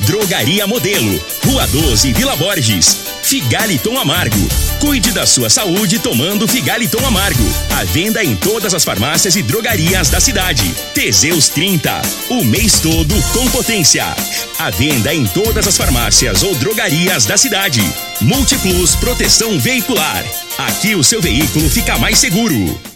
Drogaria Modelo. Rua 12, Vila Borges. Figaliton Amargo. Cuide da sua saúde tomando Figaliton Amargo. A venda em todas as farmácias e drogarias da cidade. Teseus 30. O mês todo com potência. A venda em todas as farmácias ou drogarias da cidade. Multiplus Proteção Veicular. Aqui o seu veículo fica mais seguro.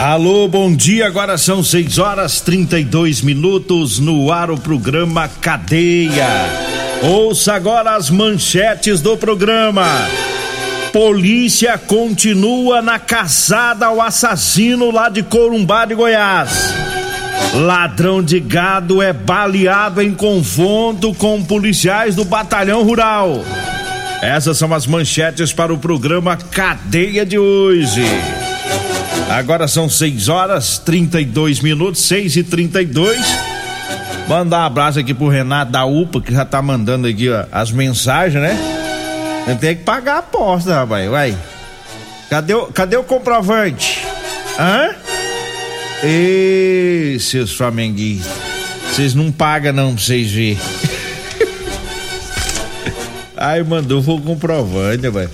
Alô, bom dia. Agora são 6 horas 32 minutos no ar o programa Cadeia. Ouça agora as manchetes do programa. Polícia continua na caçada ao assassino lá de Corumbá de Goiás. Ladrão de gado é baleado em confronto com policiais do Batalhão Rural. Essas são as manchetes para o programa Cadeia de hoje. Agora são 6 horas 32 minutos, 6 e 32 Mandar um abraço aqui pro Renato da UPA, que já tá mandando aqui ó, as mensagens, né? Eu tenho que pagar a aposta, rapaz. Vai. Cadê o, cadê o comprovante? Hã? Ê, seus flamenguistas. Vocês não pagam não pra vocês verem. Ai, mandou o comprovante, rapaz.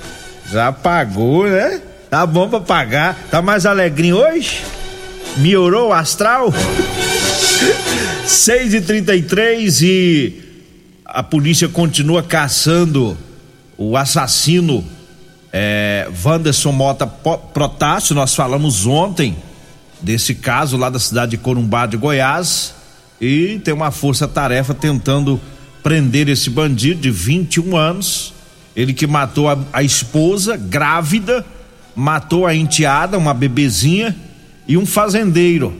Já pagou, né? Tá bom pra pagar. Tá mais alegrinho hoje? Melhorou o astral? 6 e 33 e a polícia continua caçando o assassino é, Wanderson Mota Protássio. Nós falamos ontem desse caso lá da cidade de Corumbá de Goiás e tem uma força-tarefa tentando prender esse bandido de 21 anos. Ele que matou a, a esposa grávida matou a enteada, uma bebezinha, e um fazendeiro.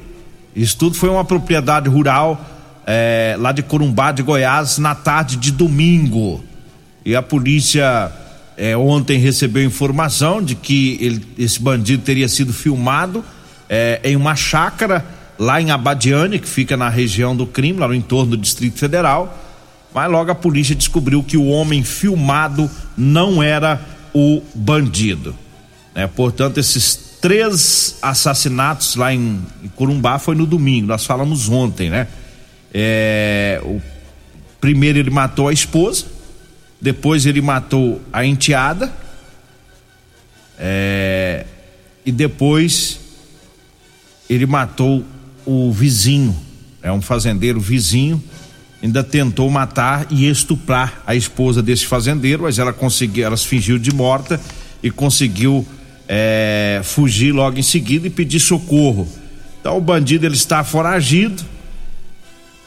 Isso tudo foi uma propriedade rural é, lá de Corumbá, de Goiás, na tarde de domingo. E a polícia é, ontem recebeu informação de que ele, esse bandido teria sido filmado é, em uma chácara lá em Abadiane, que fica na região do crime, lá no entorno do Distrito Federal. Mas logo a polícia descobriu que o homem filmado não era o bandido. Né? Portanto, esses três assassinatos lá em, em Corumbá foi no domingo, nós falamos ontem, né? É, o primeiro ele matou a esposa, depois ele matou a enteada, é, e depois ele matou o vizinho, é um fazendeiro vizinho, ainda tentou matar e estuprar a esposa desse fazendeiro, mas ela conseguiu, ela se fingiu de morta e conseguiu é, fugir logo em seguida e pedir socorro. Então o bandido ele está foragido.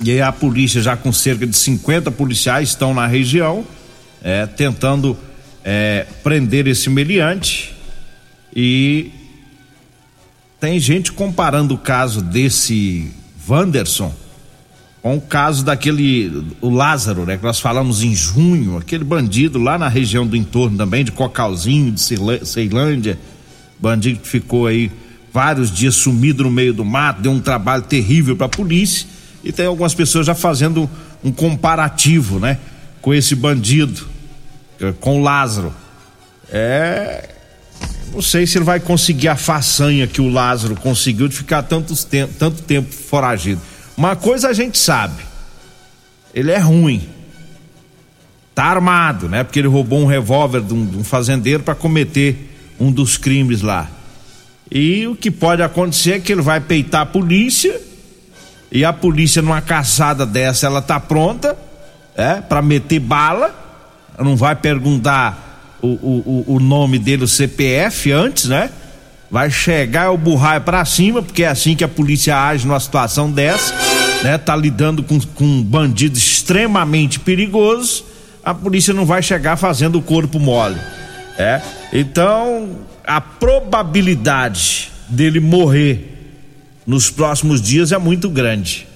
E aí a polícia já com cerca de 50 policiais estão na região é, tentando é, prender esse meliante e tem gente comparando o caso desse Wanderson com o caso daquele o Lázaro, né, que nós falamos em junho, aquele bandido lá na região do entorno também de Cocalzinho, de Ceilândia, bandido que ficou aí vários dias sumido no meio do mato, deu um trabalho terrível para a polícia e tem algumas pessoas já fazendo um comparativo, né, com esse bandido, eh, com o Lázaro. É, não sei se ele vai conseguir a façanha que o Lázaro conseguiu de ficar tantos te tanto tempo foragido uma coisa a gente sabe, ele é ruim. Tá armado, né? Porque ele roubou um revólver de um, de um fazendeiro para cometer um dos crimes lá. E o que pode acontecer é que ele vai peitar a polícia e a polícia numa caçada dessa ela tá pronta, é, para meter bala. Não vai perguntar o, o, o nome dele, o CPF antes, né? vai chegar o burraio para cima, porque é assim que a polícia age numa situação dessa, né? Tá lidando com, com um bandido extremamente perigoso, a polícia não vai chegar fazendo o corpo mole. É, então a probabilidade dele morrer nos próximos dias é muito grande.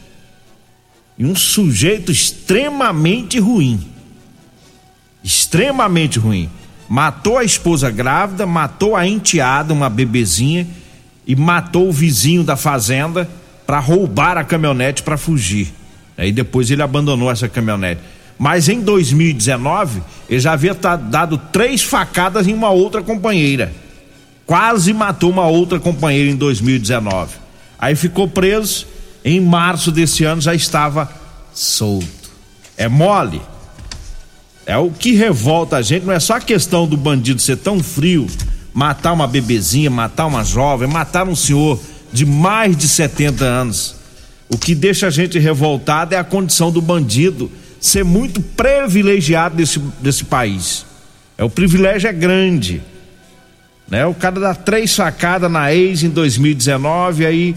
E um sujeito extremamente ruim. Extremamente ruim. Matou a esposa grávida, matou a enteada, uma bebezinha, e matou o vizinho da fazenda para roubar a caminhonete para fugir. Aí depois ele abandonou essa caminhonete. Mas em 2019, ele já havia dado três facadas em uma outra companheira. Quase matou uma outra companheira em 2019. Aí ficou preso. Em março desse ano já estava solto. É mole. É o que revolta a gente, não é só a questão do bandido ser tão frio, matar uma bebezinha, matar uma jovem, matar um senhor de mais de 70 anos. O que deixa a gente revoltado é a condição do bandido ser muito privilegiado desse, desse país. É o privilégio é grande. Né? O cara dá três facadas na ex em 2019, aí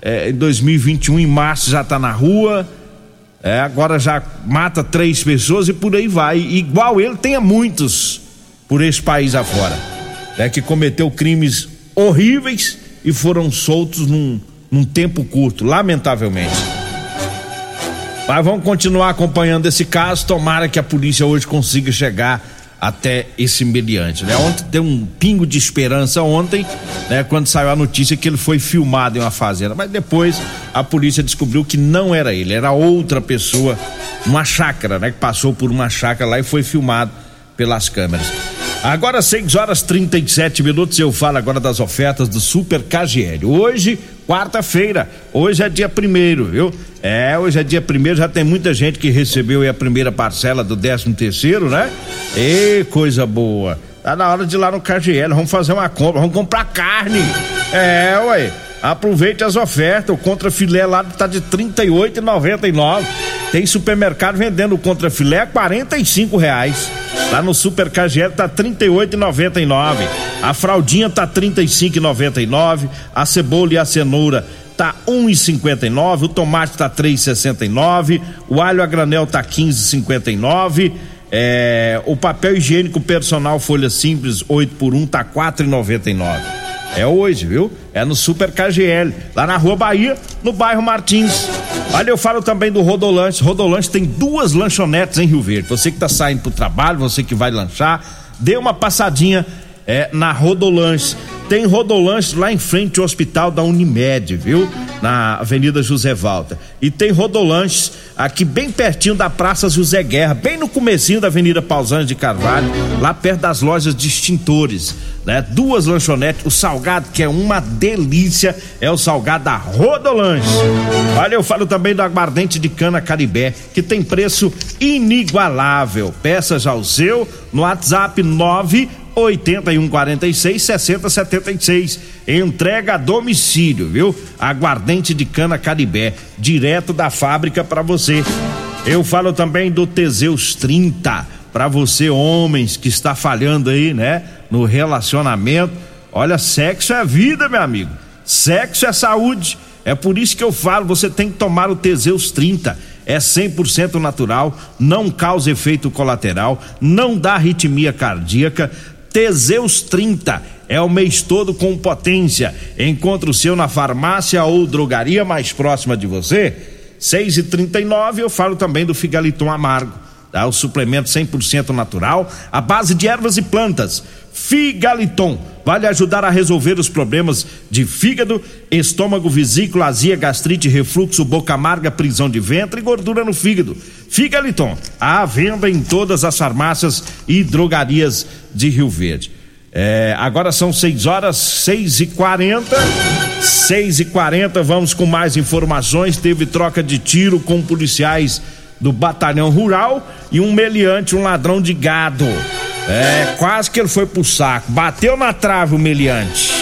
é, em 2021, em março, já está na rua. É, agora já mata três pessoas e por aí vai. Igual ele, tenha muitos por esse país afora. É, que cometeu crimes horríveis e foram soltos num, num tempo curto, lamentavelmente. Mas vamos continuar acompanhando esse caso. Tomara que a polícia hoje consiga chegar até esse mediante, né? Ontem deu um pingo de esperança ontem, né? Quando saiu a notícia que ele foi filmado em uma fazenda, mas depois a polícia descobriu que não era ele, era outra pessoa, uma chácara, né? Que passou por uma chácara lá e foi filmado pelas câmeras. Agora 6 horas 37 minutos, eu falo agora das ofertas do Super KGL. Hoje, quarta-feira, hoje é dia primeiro, viu? É, hoje é dia primeiro, já tem muita gente que recebeu a primeira parcela do 13 terceiro, né? E coisa boa. Tá na hora de ir lá no KGL, vamos fazer uma compra, vamos comprar carne. É, ué. Aproveite as ofertas, o contra filé lá tá de R$ 38,99. Tem supermercado vendendo o contra filé a R$ reais. Lá no Super KGL tá R$ 38,99. A fraldinha tá R$ 35,99. A cebola e a cenoura tá 1,59, o tomate tá 3,69, o alho a granel tá 15,59, é, o papel higiênico personal folha simples 8 por 1 tá 4,99. É hoje, viu? É no Super KGL, lá na Rua Bahia, no bairro Martins. Olha, eu falo também do Rodolanche. Rodolanche tem duas lanchonetes em Rio Verde. Você que está saindo pro trabalho, você que vai lanchar, dê uma passadinha é, na Rodolanche. Tem Rodolanche lá em frente ao hospital da Unimed, viu? Na Avenida José Valta. E tem Rodolanches aqui bem pertinho da Praça José Guerra, bem no comecinho da Avenida Pausanias de Carvalho, lá perto das lojas de extintores, né? Duas lanchonetes, o salgado que é uma delícia, é o salgado da Rodolanche. Olha, eu falo também do aguardente de cana Caribé, que tem preço inigualável. Peça já o seu no WhatsApp 9 8146 6076. Entrega a domicílio, viu? Aguardente de cana Caribé, direto da fábrica para você. Eu falo também do Teseus 30, para você homens que está falhando aí, né, no relacionamento. Olha, sexo é vida, meu amigo. Sexo é saúde. É por isso que eu falo, você tem que tomar o Teseus 30 é 100% natural, não causa efeito colateral, não dá arritmia cardíaca, Teseus 30 é o mês todo com potência. Encontre o seu na farmácia ou drogaria mais próxima de você. 6 e 39 eu falo também do Figaliton Amargo, tá? O suplemento 100% natural, a base de ervas e plantas Figaliton vai ajudar a resolver os problemas de fígado, estômago, vesícula, azia, gastrite, refluxo, boca amarga, prisão de ventre e gordura no fígado. Figaliton, à venda em todas as farmácias e drogarias de Rio Verde. É, agora são 6 horas, 6 e 40 6 e 40 vamos com mais informações. Teve troca de tiro com policiais do batalhão rural e um meliante, um ladrão de gado. É, quase que ele foi pro saco. Bateu na trave o meliante.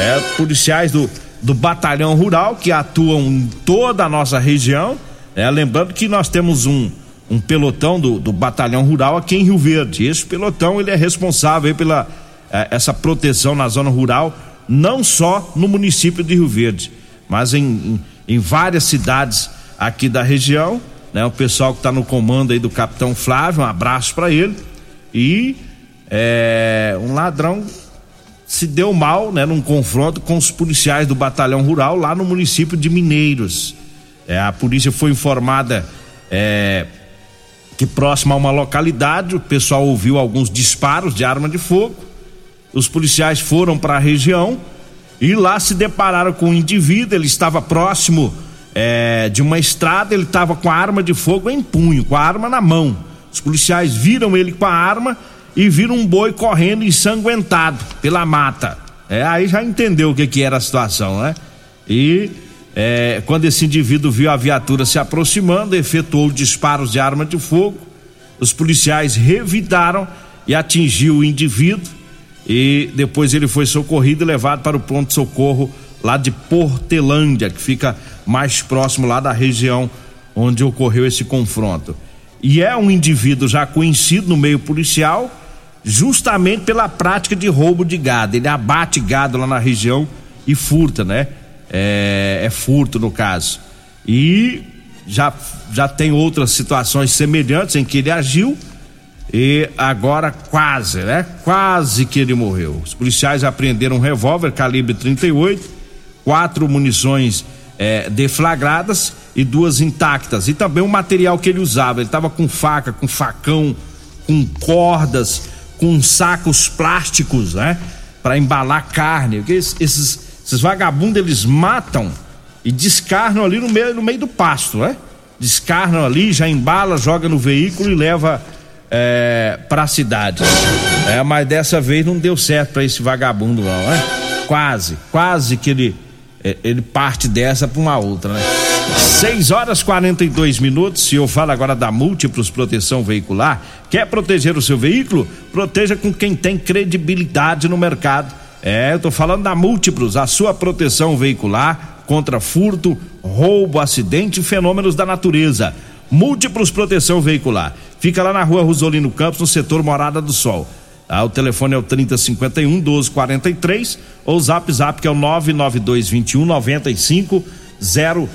É, policiais do, do batalhão rural que atuam em toda a nossa região. É, lembrando que nós temos um, um pelotão do, do batalhão rural aqui em Rio Verde. Esse pelotão ele é responsável pela é, essa proteção na zona rural, não só no município de Rio Verde, mas em, em, em várias cidades aqui da região. Né, o pessoal que está no comando aí do capitão Flávio, um abraço para ele e é, um ladrão se deu mal, né, num confronto com os policiais do batalhão rural lá no município de Mineiros. É, a polícia foi informada é, que próximo a uma localidade o pessoal ouviu alguns disparos de arma de fogo. Os policiais foram para a região e lá se depararam com um indivíduo. Ele estava próximo é, de uma estrada, ele estava com a arma de fogo em punho, com a arma na mão. Os policiais viram ele com a arma e viram um boi correndo ensanguentado pela mata. É, aí já entendeu o que, que era a situação, né? E é, quando esse indivíduo viu a viatura se aproximando, efetuou disparos de arma de fogo. Os policiais revidaram e atingiu o indivíduo. E depois ele foi socorrido e levado para o pronto-socorro lá de Portelândia, que fica mais próximo lá da região onde ocorreu esse confronto. E é um indivíduo já conhecido no meio policial, justamente pela prática de roubo de gado. Ele abate gado lá na região e furta, né? é, é furto no caso. E já, já tem outras situações semelhantes em que ele agiu e agora quase, né? Quase que ele morreu. Os policiais apreenderam um revólver calibre 38, quatro munições é, deflagradas e duas intactas. E também o material que ele usava. Ele estava com faca, com facão, com cordas, com sacos plásticos, né? Para embalar carne. Esses, esses vagabundos eles matam e descarnam ali no meio, no meio do pasto, né? Descarnam ali, já embala, joga no veículo e leva é, para a cidade. É, mas dessa vez não deu certo para esse vagabundo não, né? Quase, quase que ele ele parte dessa para uma outra, né? 6 horas 42 minutos. Se eu falo agora da Múltiplos Proteção Veicular, quer proteger o seu veículo? Proteja com quem tem credibilidade no mercado é, eu tô falando da Múltiplos, a sua proteção veicular contra furto, roubo, acidente e fenômenos da natureza. Múltiplos Proteção Veicular. Fica lá na rua Rosolino Campos, no setor Morada do Sol. Ah, o telefone é o 3051 1243 ou o zap zap que é o 992 21 95 00.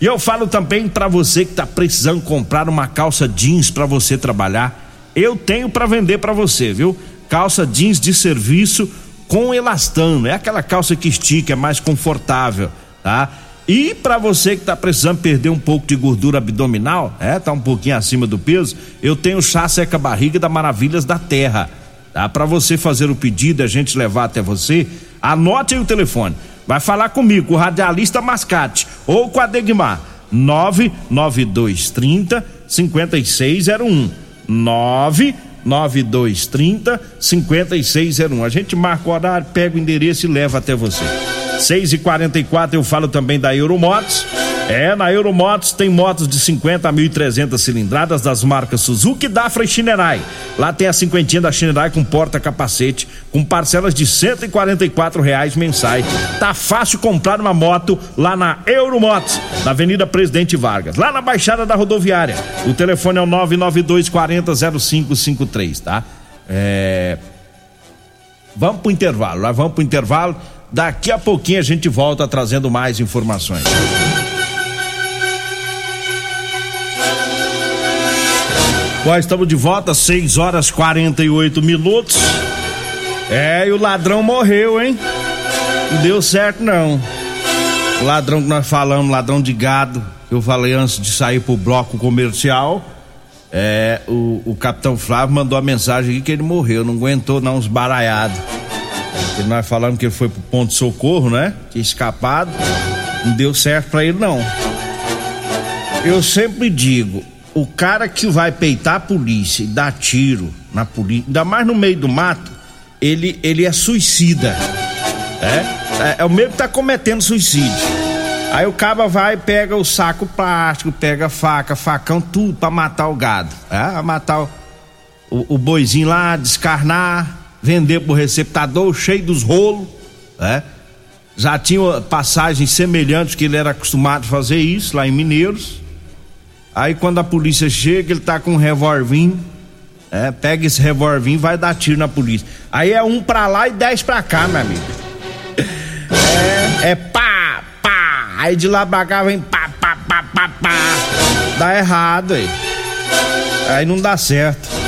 E eu falo também para você que está precisando comprar uma calça jeans para você trabalhar. Eu tenho para vender para você, viu? Calça jeans de serviço com elastano, é aquela calça que estica, é mais confortável, tá? E para você que está precisando perder um pouco de gordura abdominal, é, tá um pouquinho acima do peso, eu tenho chá seca barriga da Maravilhas da Terra. Tá? Para você fazer o pedido, a gente levar até você, anote aí o telefone. Vai falar comigo, o radialista Mascate ou com a Degmar. 99230 5601. 9 9230 5601. A gente marca o horário, pega o endereço e leva até você. 6 e 44 eu falo também da Euromotos. É, na Euromotos tem motos de 50 a 1.300 cilindradas das marcas Suzuki, Dafra e Shinerai. Lá tem a cinquentinha da Shinerai com porta-capacete, com parcelas de 144 reais mensais. Tá fácil comprar uma moto lá na Euromotos, na Avenida Presidente Vargas, lá na Baixada da Rodoviária. O telefone é o 992 40 0553, tá? É... Vamos pro intervalo, lá vamos pro intervalo. Daqui a pouquinho a gente volta trazendo mais informações. Bom, estamos de volta, 6 horas 48 minutos. É, e o ladrão morreu, hein? Não deu certo, não. O ladrão que nós falamos, ladrão de gado, que eu falei antes de sair pro bloco comercial. É, o, o capitão Flávio mandou a mensagem aqui que ele morreu, não aguentou não, uns baralhados. E nós falamos que ele foi pro ponto de socorro, né? Tinha escapado. Não deu certo para ele, não. Eu sempre digo, o cara que vai peitar a polícia e dar tiro na polícia, ainda mais no meio do mato, ele, ele é suicida. É? é? É, o mesmo que tá cometendo suicídio. Aí o caba vai, pega o saco plástico, pega faca, facão, tudo para matar o gado. É? Matar o, o, o boizinho lá, descarnar vender pro receptador cheio dos rolos, né? Já tinha passagens semelhantes que ele era acostumado a fazer isso lá em Mineiros. Aí quando a polícia chega, ele tá com um revolvinho, é, pega esse revolvinho e vai dar tiro na polícia. Aí é um pra lá e dez pra cá, meu amigo. É, é pá, pá. Aí de lá pra cá vem pá, pá, pá, pá, pá. Dá errado aí. Aí não dá certo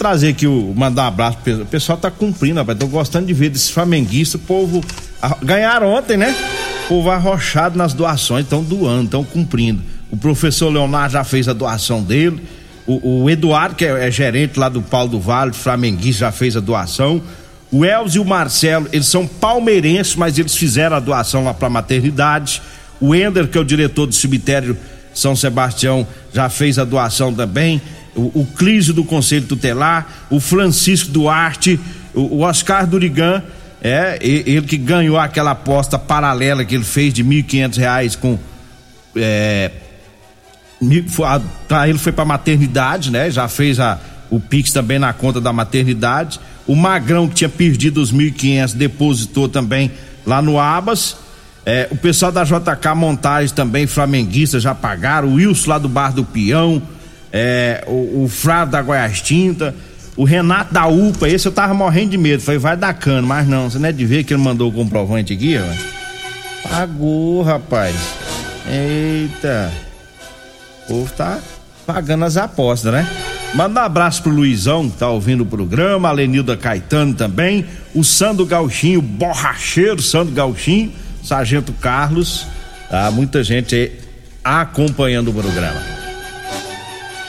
trazer aqui o mandar um abraço pro pessoal tá cumprindo, rapaz. Tô gostando de ver desse flamenguista, o povo ganharam ontem, né? Povo arrochado nas doações, estão doando, estão cumprindo. O professor Leonardo já fez a doação dele. O, o Eduardo, que é, é, gerente lá do Paulo do Vale, flamenguista, já fez a doação. O Elzo e o Marcelo, eles são palmeirenses, mas eles fizeram a doação lá pra maternidade. O Ender, que é o diretor do cemitério São Sebastião, já fez a doação também. O, o Clísio do Conselho Tutelar, o Francisco Duarte, o, o Oscar Durigan, é, ele que ganhou aquela aposta paralela que ele fez de R$ reais com é, ele foi para maternidade, né? Já fez a, o Pix também na conta da maternidade. O Magrão, que tinha perdido os 1.500, depositou também lá no Abas. É, o pessoal da JK Montagem também, flamenguista, já pagaram. O Wilson lá do Bar do Peão. É, o, o Frado da Goiás Tinta. O Renato da UPA, esse eu tava morrendo de medo. Falei, vai dar cano, mas não, você não é de ver que ele mandou o comprovante aqui, ó. Pagou, rapaz. Eita. O povo tá pagando as apostas, né? Manda um abraço pro Luizão, que tá ouvindo o programa, a Lenilda Caetano também, o Sandro Gauchinho, borracheiro Sandro Gauchinho, Sargento Carlos, tá? Muita gente acompanhando o programa.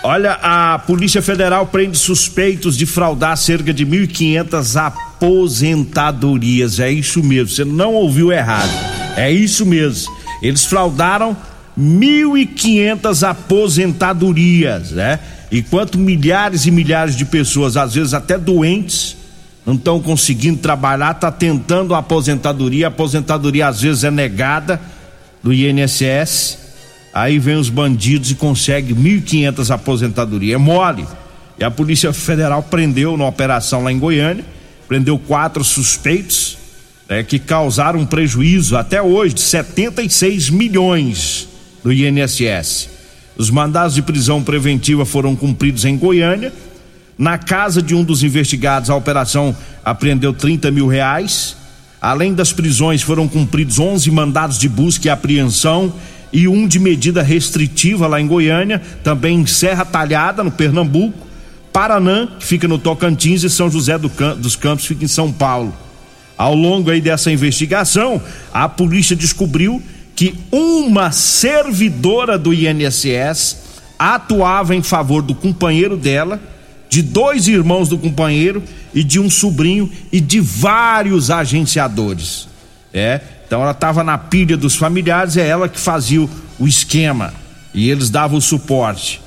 Olha, a Polícia Federal prende suspeitos de fraudar cerca de 1.500 aposentadorias. É isso mesmo, você não ouviu errado. É isso mesmo. Eles fraudaram 1.500 aposentadorias, né? Enquanto milhares e milhares de pessoas, às vezes até doentes, não estão conseguindo trabalhar, tá tentando a aposentadoria, a aposentadoria às vezes é negada do INSS. Aí vem os bandidos e consegue 1.500 aposentadoria, é mole. E a Polícia Federal prendeu na operação lá em Goiânia, prendeu quatro suspeitos né, que causaram prejuízo até hoje de 76 milhões do INSS. Os mandados de prisão preventiva foram cumpridos em Goiânia. Na casa de um dos investigados, a operação apreendeu 30 mil reais. Além das prisões, foram cumpridos 11 mandados de busca e apreensão e um de medida restritiva lá em Goiânia, também em Serra Talhada, no Pernambuco. Paranã, que fica no Tocantins, e São José do dos Campos, fica em São Paulo. Ao longo aí dessa investigação, a polícia descobriu que uma servidora do INSS atuava em favor do companheiro dela, de dois irmãos do companheiro e de um sobrinho e de vários agenciadores. É, então ela estava na pilha dos familiares, é ela que fazia o, esquema e eles davam o suporte.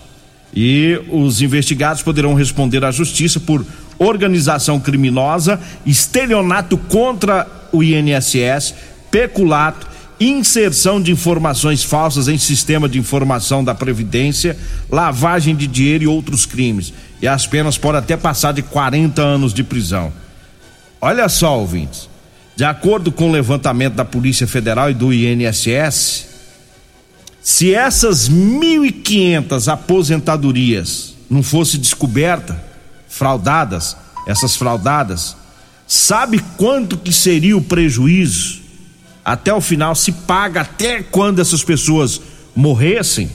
E os investigados poderão responder à justiça por organização criminosa, estelionato contra o INSS, peculato inserção de informações falsas em sistema de informação da Previdência, lavagem de dinheiro e outros crimes. E as penas podem até passar de 40 anos de prisão. Olha só, ouvintes. De acordo com o levantamento da Polícia Federal e do INSS, se essas 1.500 aposentadorias não fossem descobertas, fraudadas, essas fraudadas, sabe quanto que seria o prejuízo até o final, se paga até quando essas pessoas morressem,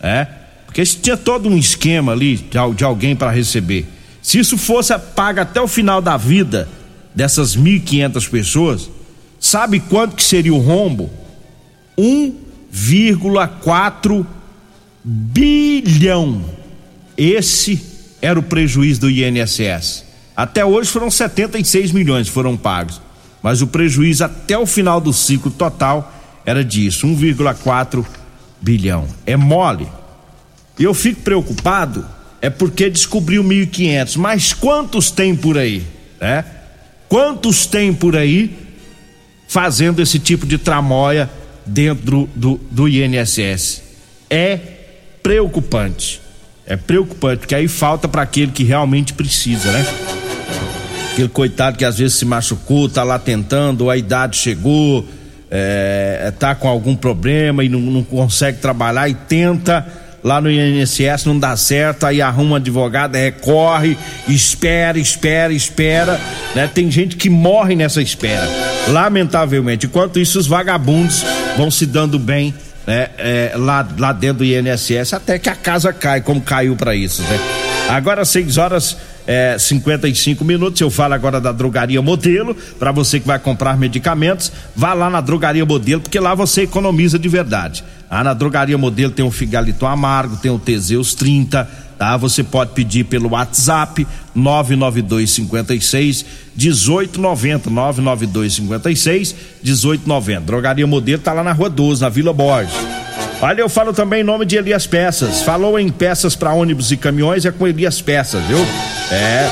é? Porque tinha todo um esquema ali de, de alguém para receber. Se isso fosse paga até o final da vida dessas 1.500 pessoas, sabe quanto que seria o rombo? 1,4 bilhão. Esse era o prejuízo do INSS. Até hoje foram 76 milhões foram pagos mas o prejuízo até o final do ciclo total era disso, 1,4 bilhão. É mole. E eu fico preocupado é porque descobriu 1.500, mas quantos tem por aí, né? Quantos tem por aí fazendo esse tipo de tramóia dentro do, do INSS? É preocupante. É preocupante, porque aí falta para aquele que realmente precisa, né? Aquele coitado que às vezes se machucou, tá lá tentando, a idade chegou, é, tá com algum problema e não, não consegue trabalhar e tenta lá no INSS, não dá certo, aí arruma um advogado, recorre, espera, espera, espera, né? Tem gente que morre nessa espera, lamentavelmente. Enquanto isso, os vagabundos vão se dando bem, né? É, lá, lá dentro do INSS, até que a casa cai, como caiu para isso, né? Agora, 6 horas é, 55 minutos. Eu falo agora da Drogaria Modelo. Para você que vai comprar medicamentos, vá lá na Drogaria Modelo, porque lá você economiza de verdade. Ah, na Drogaria Modelo tem o Figaliton Amargo, tem o Teseus 30, tá? Você pode pedir pelo WhatsApp 992 56 1890 992 56 1890. Drogaria Modelo tá lá na Rua 12, na Vila Borges. Olha, eu falo também em nome de Elias Peças. Falou em peças para ônibus e caminhões, é com Elias Peças, viu? É.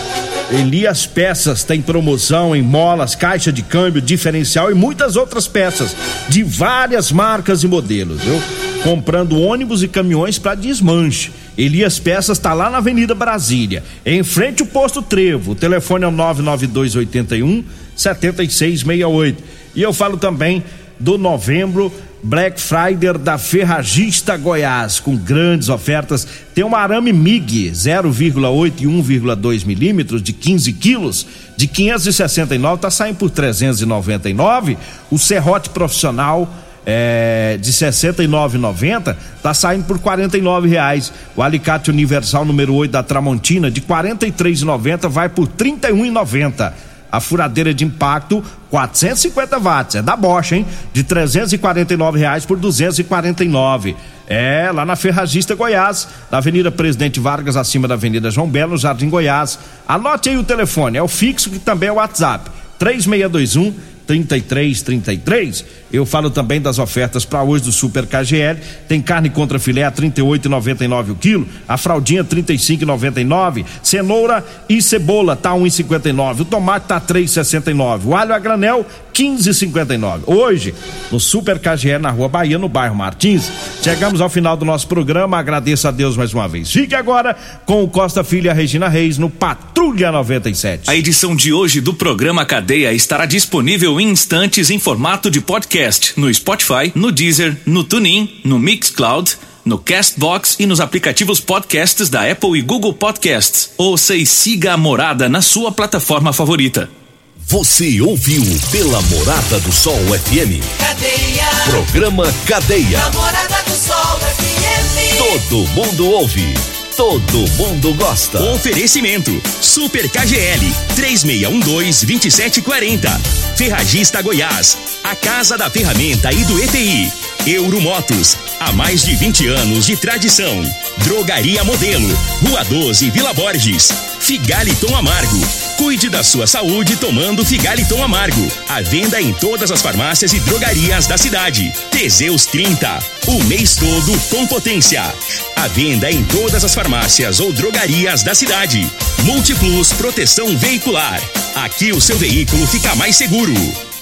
Elias Peças tem promoção em molas, caixa de câmbio, diferencial e muitas outras peças de várias marcas e modelos, viu? Comprando ônibus e caminhões para desmanche. Elias Peças está lá na Avenida Brasília, em frente ao posto Trevo. O telefone é o 99281 7668. E eu falo também do novembro Black Friday da Ferragista Goiás, com grandes ofertas. Tem uma arame MIG 0,8 e 1,2 milímetros de 15 quilos, de 569, tá saindo por 399. O serrote profissional é, de 69,90 tá saindo por 49 reais. O alicate universal número 8 da Tramontina de 43,90 vai por 31,90 a furadeira de impacto 450 watts, é da Bosch, hein? De 349 reais por 249. É, lá na Ferragista Goiás, na Avenida Presidente Vargas, acima da Avenida João Belo, Jardim Goiás. Anote aí o telefone, é o fixo que também é o WhatsApp. 3621 3333. Eu falo também das ofertas para hoje do Super KGL. Tem carne contra filé a 38,99 o quilo, a fraldinha 35,99, cenoura e cebola tá 1,59, o tomate tá 3,69, o alho a granel 15,59. Hoje, no Super KGL na Rua Bahia, no bairro Martins. Chegamos ao final do nosso programa. Agradeço a Deus mais uma vez. Fique agora com o Costa Filha Regina Reis no Patrulha 97. A edição de hoje do programa Cadeia estará disponível em instantes em formato de podcast no Spotify, no Deezer, no TuneIn, no Mixcloud no Castbox e nos aplicativos podcasts da Apple e Google Podcasts. Ouça e siga a Morada na sua plataforma favorita. Você ouviu pela Morada do Sol FM. Cadeia. Programa Cadeia. Morada do Sol FM. Todo mundo ouve. Todo mundo gosta. Oferecimento: Super KGL 3612-2740. Ferragista Goiás. A Casa da Ferramenta e do ETI. Euromotos. Há mais de 20 anos de tradição. Drogaria Modelo. Rua 12, Vila Borges. Figaliton Amargo. Cuide da sua saúde tomando Figaliton Amargo. A venda em todas as farmácias e drogarias da cidade. Teseus 30. O mês todo com potência. A venda em todas as farmácias ou drogarias da cidade. Multiplus Proteção Veicular. Aqui o seu veículo fica mais seguro.